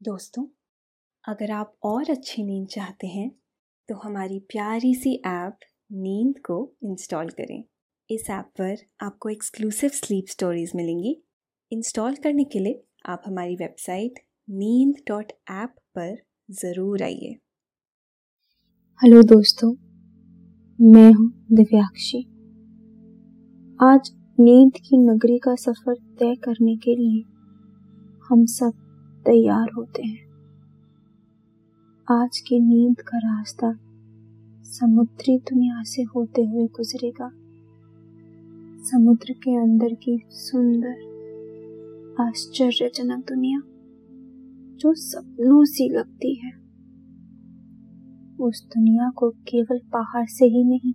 दोस्तों, अगर आप और अच्छी नींद चाहते हैं तो हमारी प्यारी सी ऐप नींद को इंस्टॉल करें। इस ऐप पर आपको एक्सक्लूसिव स्लीप स्टोरीज मिलेंगी। इंस्टॉल करने के लिए आप हमारी वेबसाइट नींद डॉट ऐप पर ज़रूर आइए। हेलो दोस्तों, मैं हूँ दिव्याक्षी। आज नींद की नगरी का सफ़र तय करने के लिए हम सब तैयार होते हैं। आज की नींद का रास्ता समुद्री दुनिया से होते हुए गुजरेगा। समुद्र के अंदर की सुंदर, आश्चर्यजनक दुनिया जो सपनों सी लगती है। उस दुनिया को केवल बाहर से ही नहीं,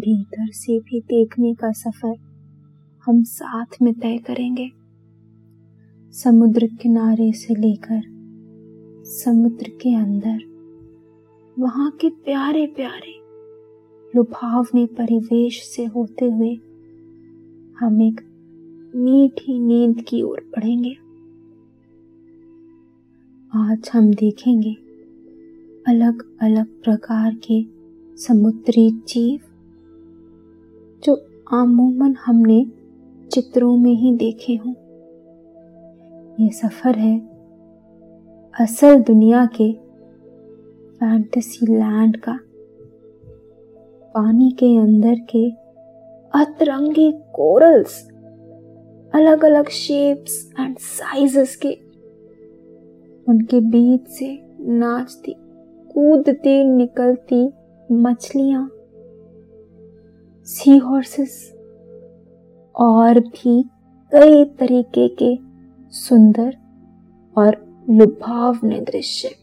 भीतर से भी देखने का सफ़र हम साथ में तय करेंगे। समुद्र किनारे से लेकर समुद्र के अंदर, वहाँ के प्यारे प्यारे लुभावने परिवेश से होते हुए हम एक मीठी नींद की ओर बढ़ेंगे। आज हम देखेंगे अलग अलग प्रकार के समुद्री जीव, जो आमूमन हमने चित्रों में ही देखे हों। ये सफ़र है असल दुनिया के फैंटेसी लैंड का। पानी के अंदर के अतरंगी कोरल्स अलग अलग शेप्स एंड साइजेस के। उनके बीच से नाचती, कूदती, निकलती मछलियाँ सी हॉर्सेस और भी कई तरीके के सुंदर और लुभावने दृश्य।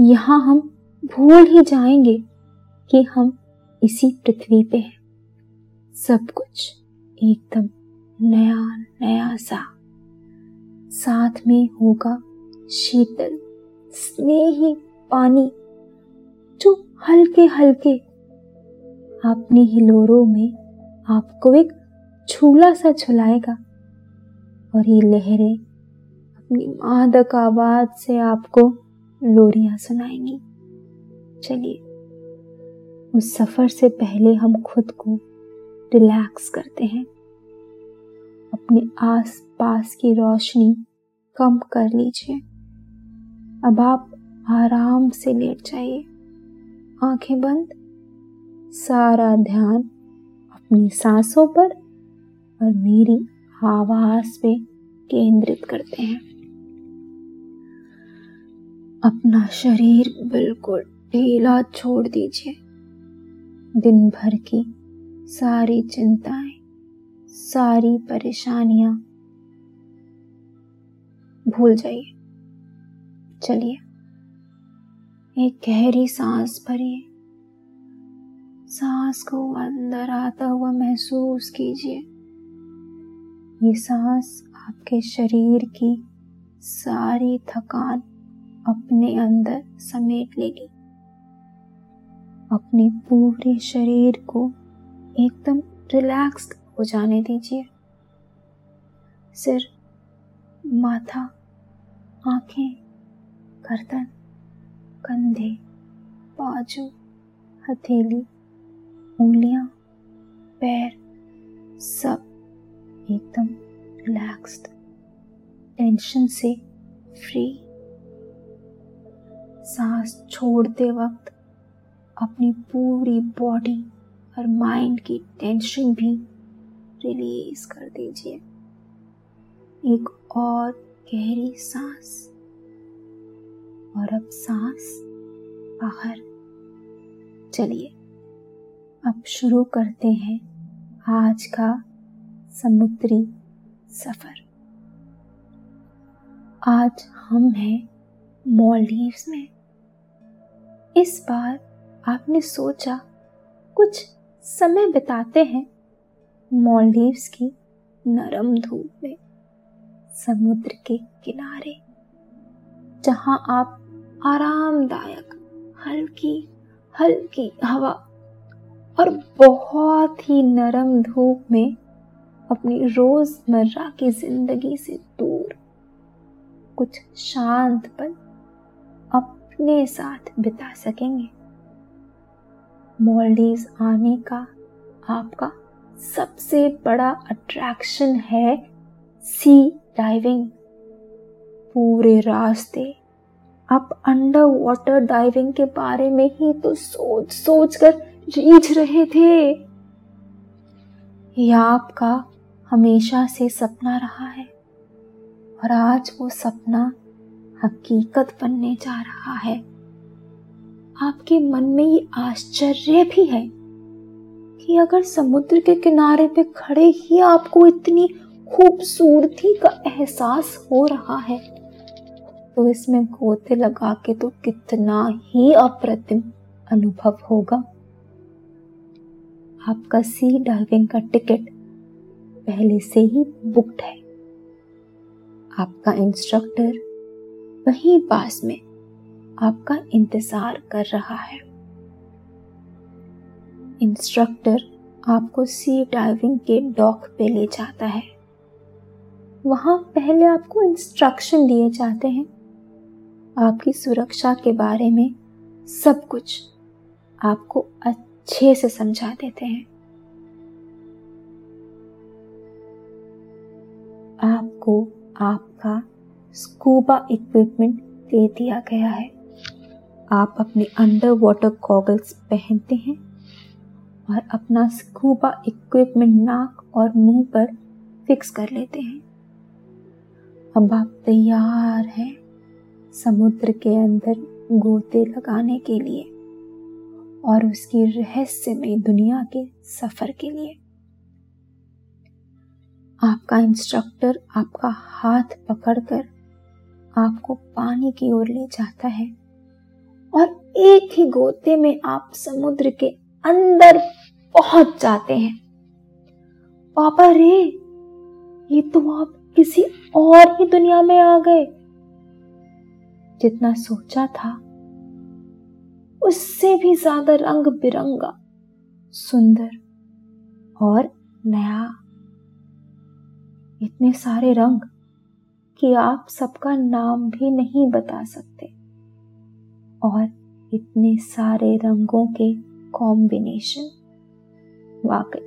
यहाँ हम भूल ही जाएँगे कि हम इसी पृथ्वी पे हैं। सब कुछ एकदम नया नया सा। साथ में होगा शीतल, स्नेही पानी, जो हल्के हल्के अपनी हिलोरों में आपको एक झूला सा झुलाएगा। और ये लहरें अपनी मादक आवाज़ से आपको लोरियाँ सुनाएँगी। चलिए, उस सफ़र से पहले हम खुद को रिलैक्स करते हैं। अपने आस पास की रोशनी कम कर लीजिए। अब आप आराम से लेट जाइए। आँखें बंद। सारा ध्यान अपनी सांसों पर और मेरी आवाज़ पे केंद्रित करते हैं। अपना शरीर बिल्कुल ढीला छोड़ दीजिए। दिन भर की सारी चिंताएँ, सारी परेशानियाँ। भूल जाइए। चलिए। एक गहरी सांस भरिए। सांस को अंदर आता हुआ महसूस कीजिए। ये सांस आपके शरीर की सारी थकान अपने अंदर समेट लेगी। अपने पूरे शरीर को एकदम रिलैक्स्ड हो जाने दीजिए। सिर, माथा, आँखें, गर्दन, कंधे, बाजू, हथेली, उंगलियाँ, पैर सब एकदम रिलैक्स्ड टेंशन से फ्री सांस छोड़ते वक्त अपनी पूरी बॉडी और माइंड की टेंशन भी रिलीज़ कर दीजिए। एक और गहरी सांस। और अब सांस बाहर। चलिए, अब शुरू करते हैं आज का समुद्री सफ़र। आज हम हैं मॉलडीव्स में। इस बार आपने सोचा कुछ समय बिताते हैं मॉलडीव्स की नरम धूप में, समुद्र के किनारे, जहाँ आप आरामदायक, हल्की हल्की हवा और बहुत ही नरम धूप में अपनी रोज़मर्रा की ज़िंदगी से दूर। कुछ शांत पल अपने साथ बिता सकेंगे। मॉलडीव आने का आपका सबसे बड़ा अट्रैक्शन है सी डाइविंग। पूरे रास्ते आप अंडर वाटर डाइविंग के बारे में ही तो सोच सोच कर रीझ रहे थे। यह आपका हमेशा से सपना रहा है और आज वो सपना हकीकत बनने जा रहा है। आपके मन में ये आश्चर्य भी है कि अगर समुद्र के किनारे पे खड़े ही आपको इतनी खूबसूरती का एहसास हो रहा है तो इसमें गोते लगा के तो कितना ही अप्रतिम अनुभव होगा। आपका सी डाइविंग का टिकट पहले से ही बुकड है। आपका इंस्ट्रक्टर वहीं पास में आपका इंतज़ार कर रहा है। इंस्ट्रक्टर आपको सी डाइविंग के डॉक पे ले जाता है। वहाँ पहले आपको इंस्ट्रक्शन दिए जाते हैं। आपकी सुरक्षा के बारे में सब कुछ आपको अच्छे से समझा देते हैं। आपको आपका स्कूबा इक्विपमेंट दे दिया गया है। आप अपने अंडर वाटर गॉगल्स पहनते हैं और अपना स्कूबा इक्विपमेंट नाक और मुँह पर फिक्स कर लेते हैं। अब आप तैयार हैं समुद्र के अंदर गोते लगाने के लिए और उसकी रहस्यमय दुनिया के सफ़र के लिए। आपका इंस्ट्रक्टर आपका हाथ पकड़कर आपको पानी की ओर ले जाता है और एक ही गोते में आप समुद्र के अंदर पहुँच जाते हैं। पापा रे, ये तो आप किसी और ही दुनिया में आ गए। जितना सोचा था, उससे भी ज़्यादा रंग बिरंगा, सुंदर और नया। इतने सारे रंग कि आप सबका नाम भी नहीं बता सकते। और इतने सारे रंगों के कॉम्बिनेशन वाकई,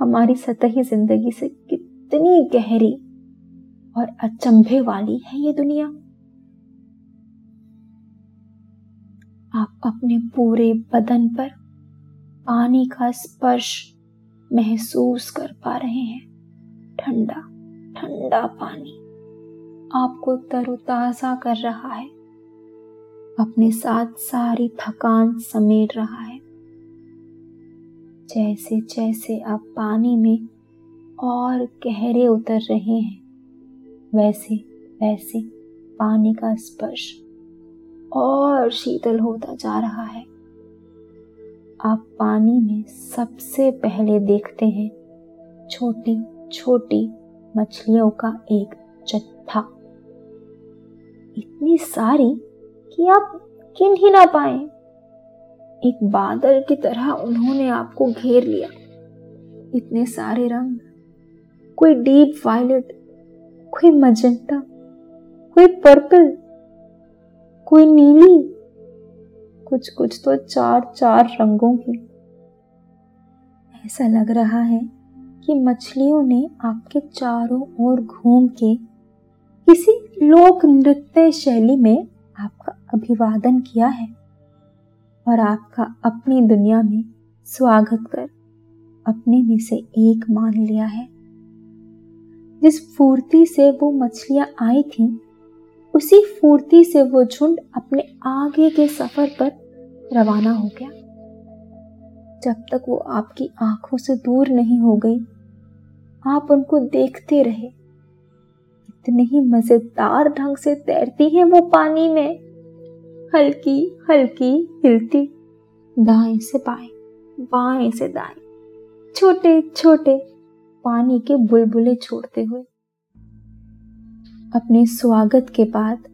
हमारी सतही ज़िंदगी से कितनी गहरी और अचंभे वाली है ये दुनिया। आप अपने पूरे बदन पर पानी का स्पर्श महसूस कर पा रहे हैं। ठंडा ठंडा पानी आपको तरोताजा कर रहा है। अपने साथ सारी थकान समेट रहा है। जैसे जैसे आप पानी में और गहरे उतर रहे हैं, वैसे वैसे पानी का स्पर्श और शीतल होता जा रहा है। आप पानी में सबसे पहले देखते हैं छोटी छोटी मछलियों का एक जत्था। इतनी सारी कि आप गिन ही ना पाए। एक बादल की तरह उन्होंने आपको घेर लिया। इतने सारे रंग, कोई डीप वायलेट, कोई मजेंटा, कोई पर्पल, कोई नीली कुछ कुछ तो चार चार रंगों की। ऐसा लग रहा है कि मछलियों ने आपके चारों ओर घूम के किसी लोक नृत्य शैली में आपका अभिवादन किया है और आपका अपनी दुनिया में स्वागत कर अपने में से एक मान लिया है। जिस फूर्ति से वो मछलियाँ आई थीं, उसी फूर्ति से वो झुंड अपने आगे के सफ़र पर रवाना हो गया। जब तक वो आपकी आँखों से दूर नहीं हो गई आप उनको देखते रहे। इतने ही मज़ेदार ढंग से तैरती हैं वो पानी में। हल्की हल्की हिलती, दाएँ से बाएँ बाएँ से दाएँ, छोटे छोटे पानी के बुलबुले छोड़ते हुए। अपने स्वागत के बाद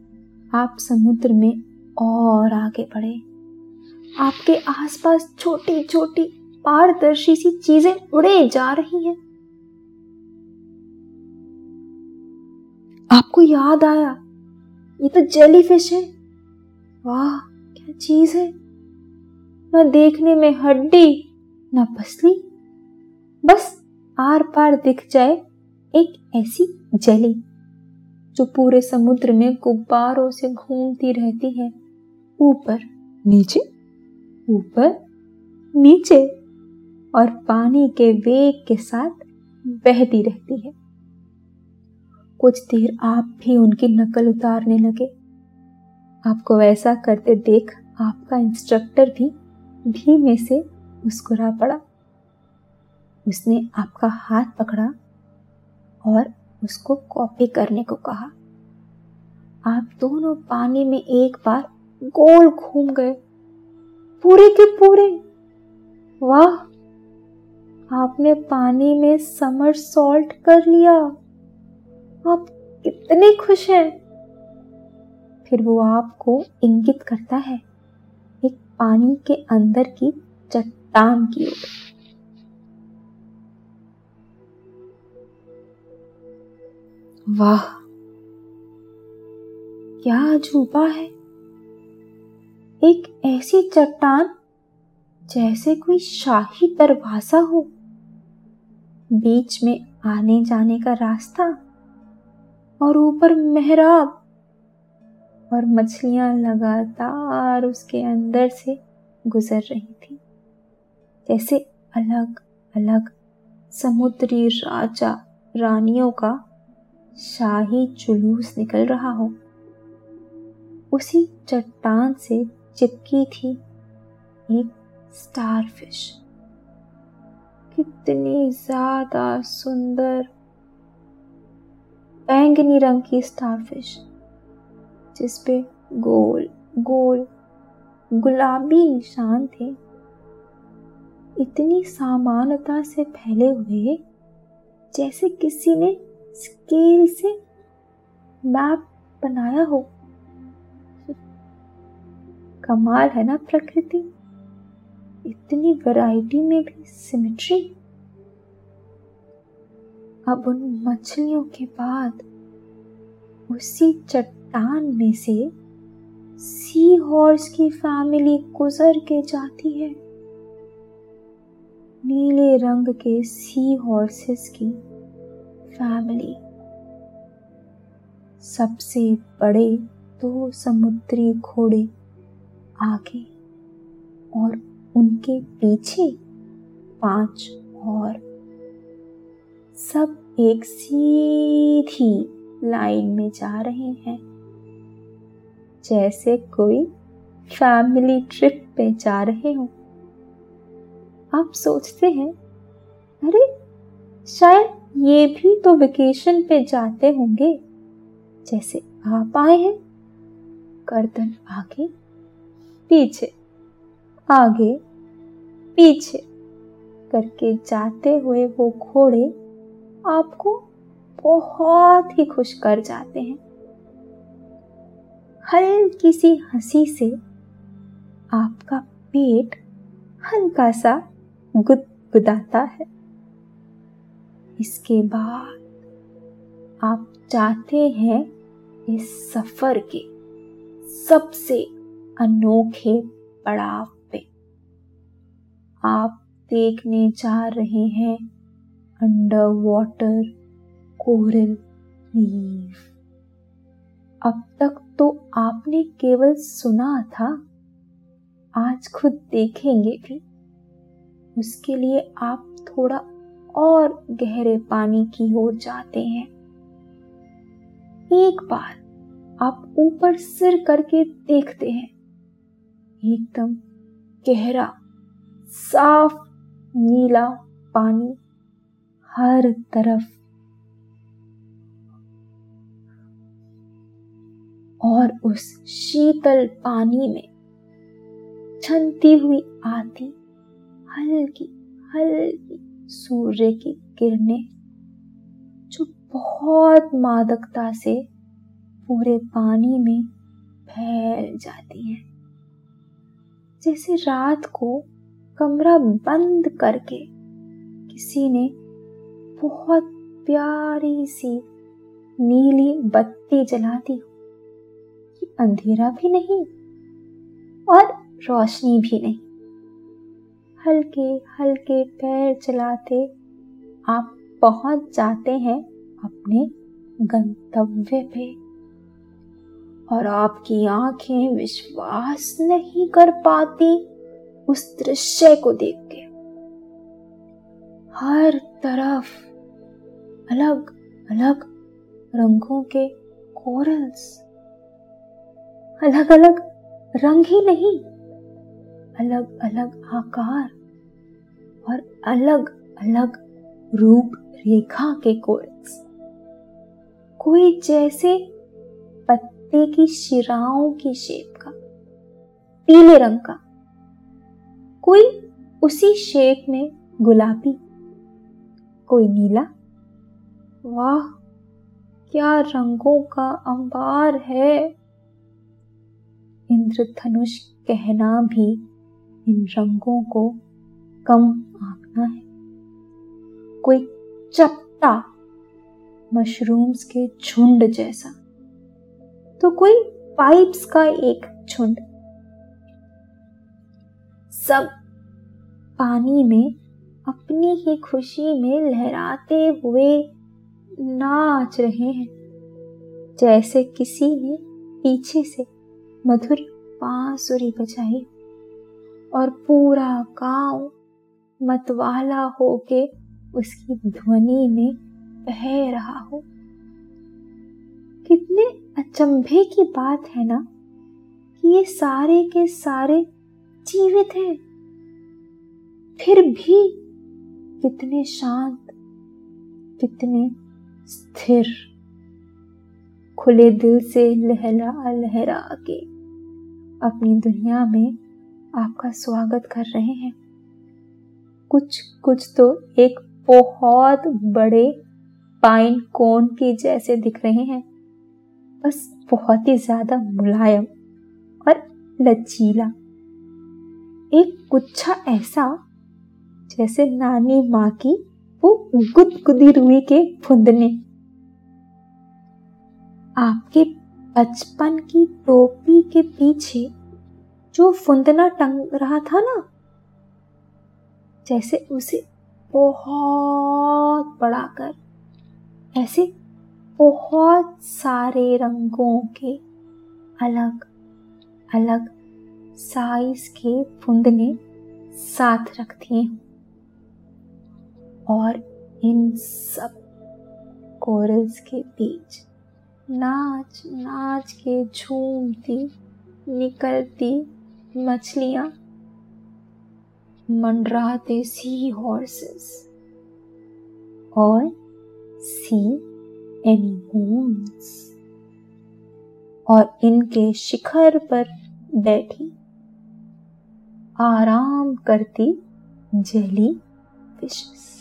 आप समुद्र में और आगे बढ़े। आपके आसपास छोटी छोटी पारदर्शी सी चीज़ें उड़े जा रही हैं। आपको याद आया? ये तो जेली फ़िश है। वाह, क्या चीज़ है। न देखने में हड्डी, न पसली। बस आर पार दिख जाए एक ऐसी जेली जो पूरे समुद्र में गुब्बारों से घूमती रहती है। ऊपर नीचे ऊपर नीचे, और पानी के वेग के साथ बहती रहती है। कुछ देर आप भी उनकी नकल उतारने लगे। आपको ऐसा करते देख आपका इंस्ट्रक्टर भी धीमे से मुस्कुरा पड़ा। उसने आपका हाथ पकड़ा और उसको कॉपी करने को कहा। आप दोनों पानी में एक बार गोल घूम गए। पूरे के पूरे। वाह! आपने पानी में समर सॉल्ट कर लिया। आप कितने खुश हैं। फिर वो आपको इंगित करता है, एक पानी के अंदर की चट्टान की ओर। वाह! क्या अजूबा है। एक ऐसी चट्टान जैसे कोई शाही दरवाज़ा हो। बीच में आने जाने का रास्ता। और ऊपर मेहराब। और मछलियाँ लगातार उसके अंदर से गुजर रही थी। जैसे अलग अलग समुद्री राजा रानियों का शाही जुलूस निकल रहा हो। उसी चट्टान से चिपकी थी एक स्टारफिश। कितनी ज़्यादा सुंदर बैंगनी रंग की स्टारफिश जिसपे गोल गोल, गुलाबी निशान थे। इतनी सामान्यता से फैले हुए, जैसे किसी ने स्केल से मैप बनाया हो। कमाल है ना प्रकृति? इतनी वैरायटी में भी सिमेट्री अब उन मछलियों के बाद उसी चट्टान में से सी हॉर्स की फैमिली गुजर के जाती है। नीले रंग के सी हॉर्सेस की फैमिली। सबसे बड़े दो समुद्री घोड़े आगे और उनके पीछे पाँच और सब एक सीधी लाइन में जा रहे हैं। जैसे कोई फैमिली ट्रिप पे जा रहे हो। आप सोचते हैं, अरे, शायद ये भी तो वेकेशन पे जाते होंगे। जैसे आप आए हैं, गर्दन आगे, पीछे आगे, पीछे करके जाते हुए वो घोड़े आपको बहुत ही खुश कर जाते हैं। हल्की सी हँसी से आपका पेट हल्का सा गुदगुदाता है। इसके बाद आप चाहते हैं इस सफ़र के सबसे अनोखे पड़ाव पे। आप देखने जा रहे हैं अंडर वाटर कोरल रीफ अब तक तो आपने केवल सुना था, आज खुद देखेंगे भी। उसके लिए आप थोड़ा और गहरे पानी की ओर जाते हैं। एक बार आप ऊपर सिर करके देखते हैं। एकदम गहरा, साफ़, नीला पानी हर तरफ़। और उस शीतल पानी में छनती हुई आती हल्की हल्की सूर्य की किरणें, जो बहुत मादकता से पूरे पानी में फैल जाती हैं। जैसे रात को कमरा बंद करके किसी ने बहुत प्यारी सी नीली बत्ती जलाती हूँ। अंधेरा भी नहीं और रोशनी भी नहीं। हल्के हल्के पैर चलाते आप पहुँच जाते हैं अपने गंतव्य पे। और आपकी आँखें विश्वास नहीं कर पाती उस दृश्य को देख के। हर तरफ़ अलग अलग रंगों के कोरल्स। अलग अलग रंग ही नहीं। अलग अलग आकार और अलग अलग रूप रेखा के कोरल्स। कोई जैसे पत्ते की शिराओं की शेप का, पीले रंग का। कोई उसी शेप में गुलाबी, कोई नीला वाह, क्या रंगों का अंबार है। इंद्रधनुष कहना भी इन रंगों को कम आंकना है। कोई चपटा मशरूम्स के झुंड जैसा तो कोई पाइप्स का एक झुंड। सब पानी में अपनी ही खुशी में लहराते हुए नाच रहे हैं। जैसे किसी ने पीछे से मधुर बांसुरी बजाई और पूरा गाँव मतवाला होके उसकी ध्वनि में बह रहा हो। कितने अचंभे की बात है ना कि ये सारे के सारे जीवित हैं। फिर भी कितने शांत, कितने स्थिर, खुले दिल से लहरा लहरा के अपनी दुनिया में आपका स्वागत कर रहे हैं। कुछ कुछ तो एक बहुत बड़े पाइन कोन के जैसे दिख रहे हैं। बस बहुत ही ज़्यादा मुलायम और लचीला। एक गुच्छा ऐसा जैसे नानी माँ की वो गुदगुदी रुई के फुंदने आपके बचपन की टोपी के पीछे जो फुंदना टंग रहा था ना, जैसे उसे बहुत बड़ा कर, ऐसे बहुत सारे रंगों के अलग अलग साइज़ के फुंदने साथ रखती हूँ। और इन सब कोरल्स के बीच नाच नाच के झूमती, निकलती मछलियाँ, मंडराते सी हॉर्सेस और सी एनिमोन्स और इनके शिखर पर बैठी, आराम करती जली फिशेस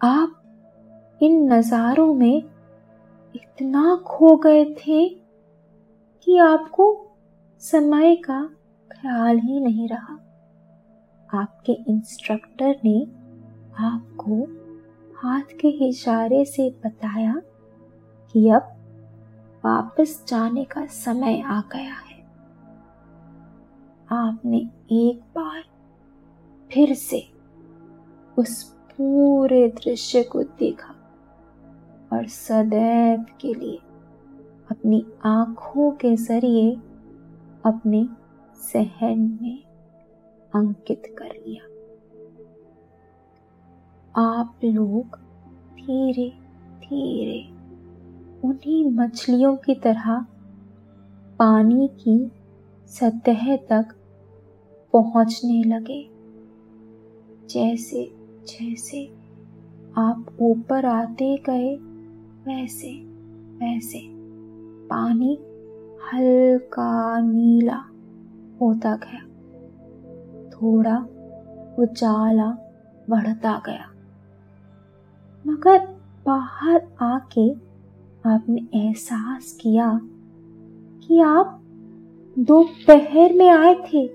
आप इन नज़ारों में इतना खो गए थे कि आपको समय का ख्याल ही नहीं रहा। आपके इंस्ट्रक्टर ने आपको हाथ के इशारे से बताया कि अब वापस जाने का समय आ गया है। आपने एक बार फिर से उस पूरे दृश्य को देखा और सदैव के लिए अपनी आँखों के ज़रिए अपने सहन में अंकित कर लिया। आप लोग धीरे धीरे उन्हीं मछलियों की तरह पानी की सतह तक पहुँचने लगे, जैसे जैसे आप ऊपर आते गए, वैसे वैसे। पानी हल्का नीला होता गया। थोड़ा उजाला बढ़ता गया। मगर बाहर आके आपने एहसास किया कि आप दोपहर में आए थे,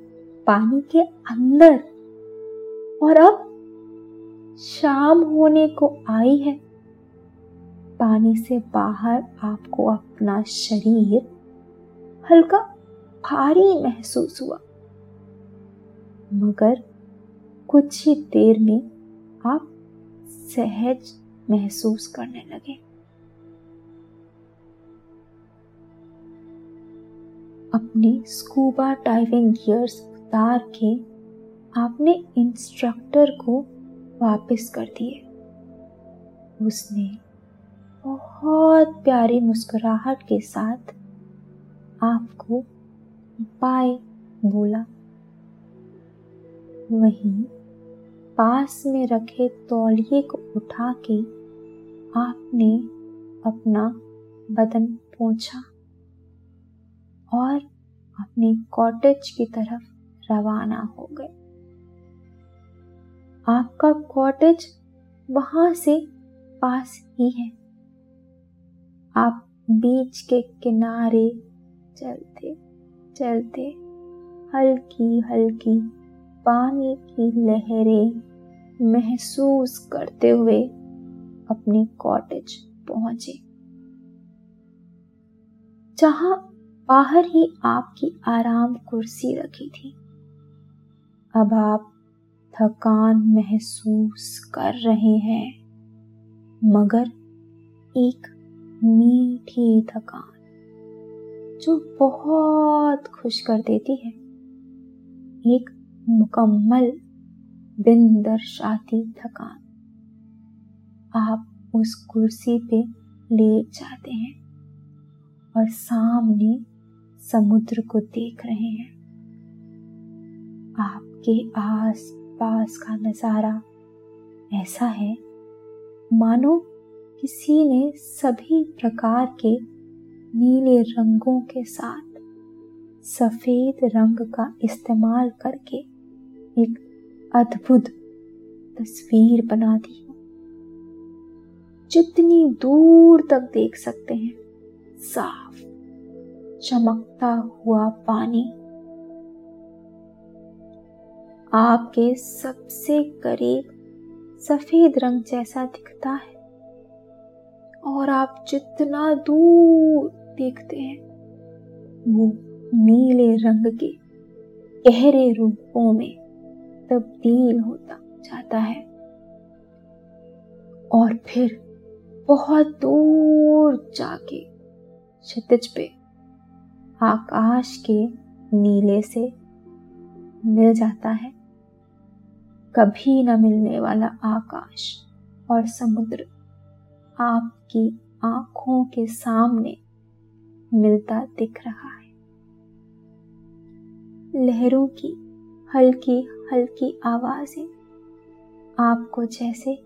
पानी के अंदर। और अब शाम होने को आई है। पानी से बाहर आपको अपना शरीर हल्का भारी महसूस हुआ। मगर कुछ ही देर में आप सहज महसूस करने लगे। अपने स्कूबा डाइविंग गियर्स उतार के आपने इंस्ट्रक्टर को वापस कर दिए। उसने बहुत प्यारी मुस्कुराहट के साथ आपको बाय बोला। वहीं पास में रखे तौलिए को उठा के आपने अपना बदन पोंछा और अपने कॉटेज की तरफ़ रवाना हो गए। आपका कॉटेज वहाँ से पास ही है। आप बीच के किनारे चलते चलते हल्की हल्की पानी की लहरें महसूस करते हुए अपने कॉटेज पहुँचे। जहाँ बाहर ही आपकी आराम कुर्सी रखी थी। अब आप थकान महसूस कर रहे हैं, मगर एक मीठी थकान जो बहुत खुश कर देती है। एक मुकम्मल दिन दर्शाती थकान। आप उस कुर्सी पे लेट जाते हैं और सामने समुद्र को देख रहे हैं। आपके आस पास का नज़ारा ऐसा है। मानो किसी ने सभी प्रकार के नीले रंगों के साथ सफ़ेद रंग का इस्तेमाल करके एक अद्भुत तस्वीर बना दी हो। जितनी दूर तक देख सकते हैं, साफ़ चमकता हुआ पानी। आपके सबसे करीब सफ़ेद रंग जैसा दिखता है। और आप जितना दूर देखते हैं, वो नीले रंग के गहरे रूपों में तब्दील होता जाता है। और फिर बहुत दूर जाके क्षितिज पे आकाश के नीले से मिल जाता है। कभी न मिलने वाला आकाश और समुद्र आपकी आँखों के सामने मिलता दिख रहा है। लहरों की हल्की हल्की आवाज़ें आपको जैसे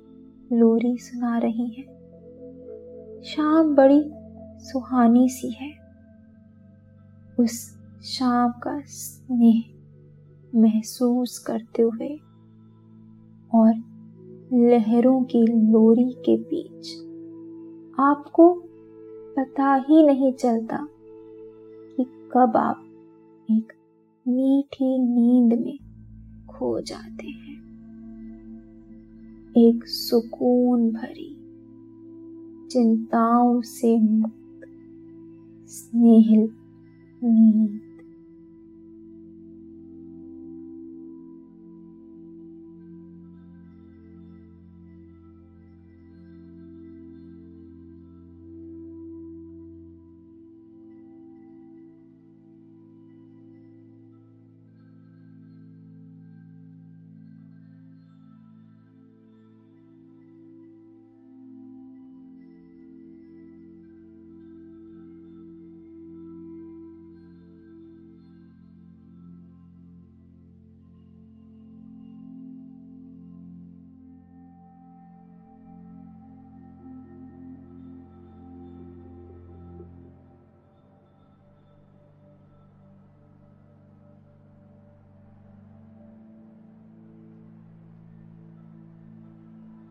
लोरी सुना रही हैं। शाम बड़ी सुहानी सी है। उस शाम का स्नेह महसूस करते हुए और लहरों की लोरी के बीच आपको पता ही नहीं चलता कि कब आप एक मीठी नींद में खो जाते हैं एक सुकून भरी चिंताओं से मुक्त, स्नेहिल 嗯。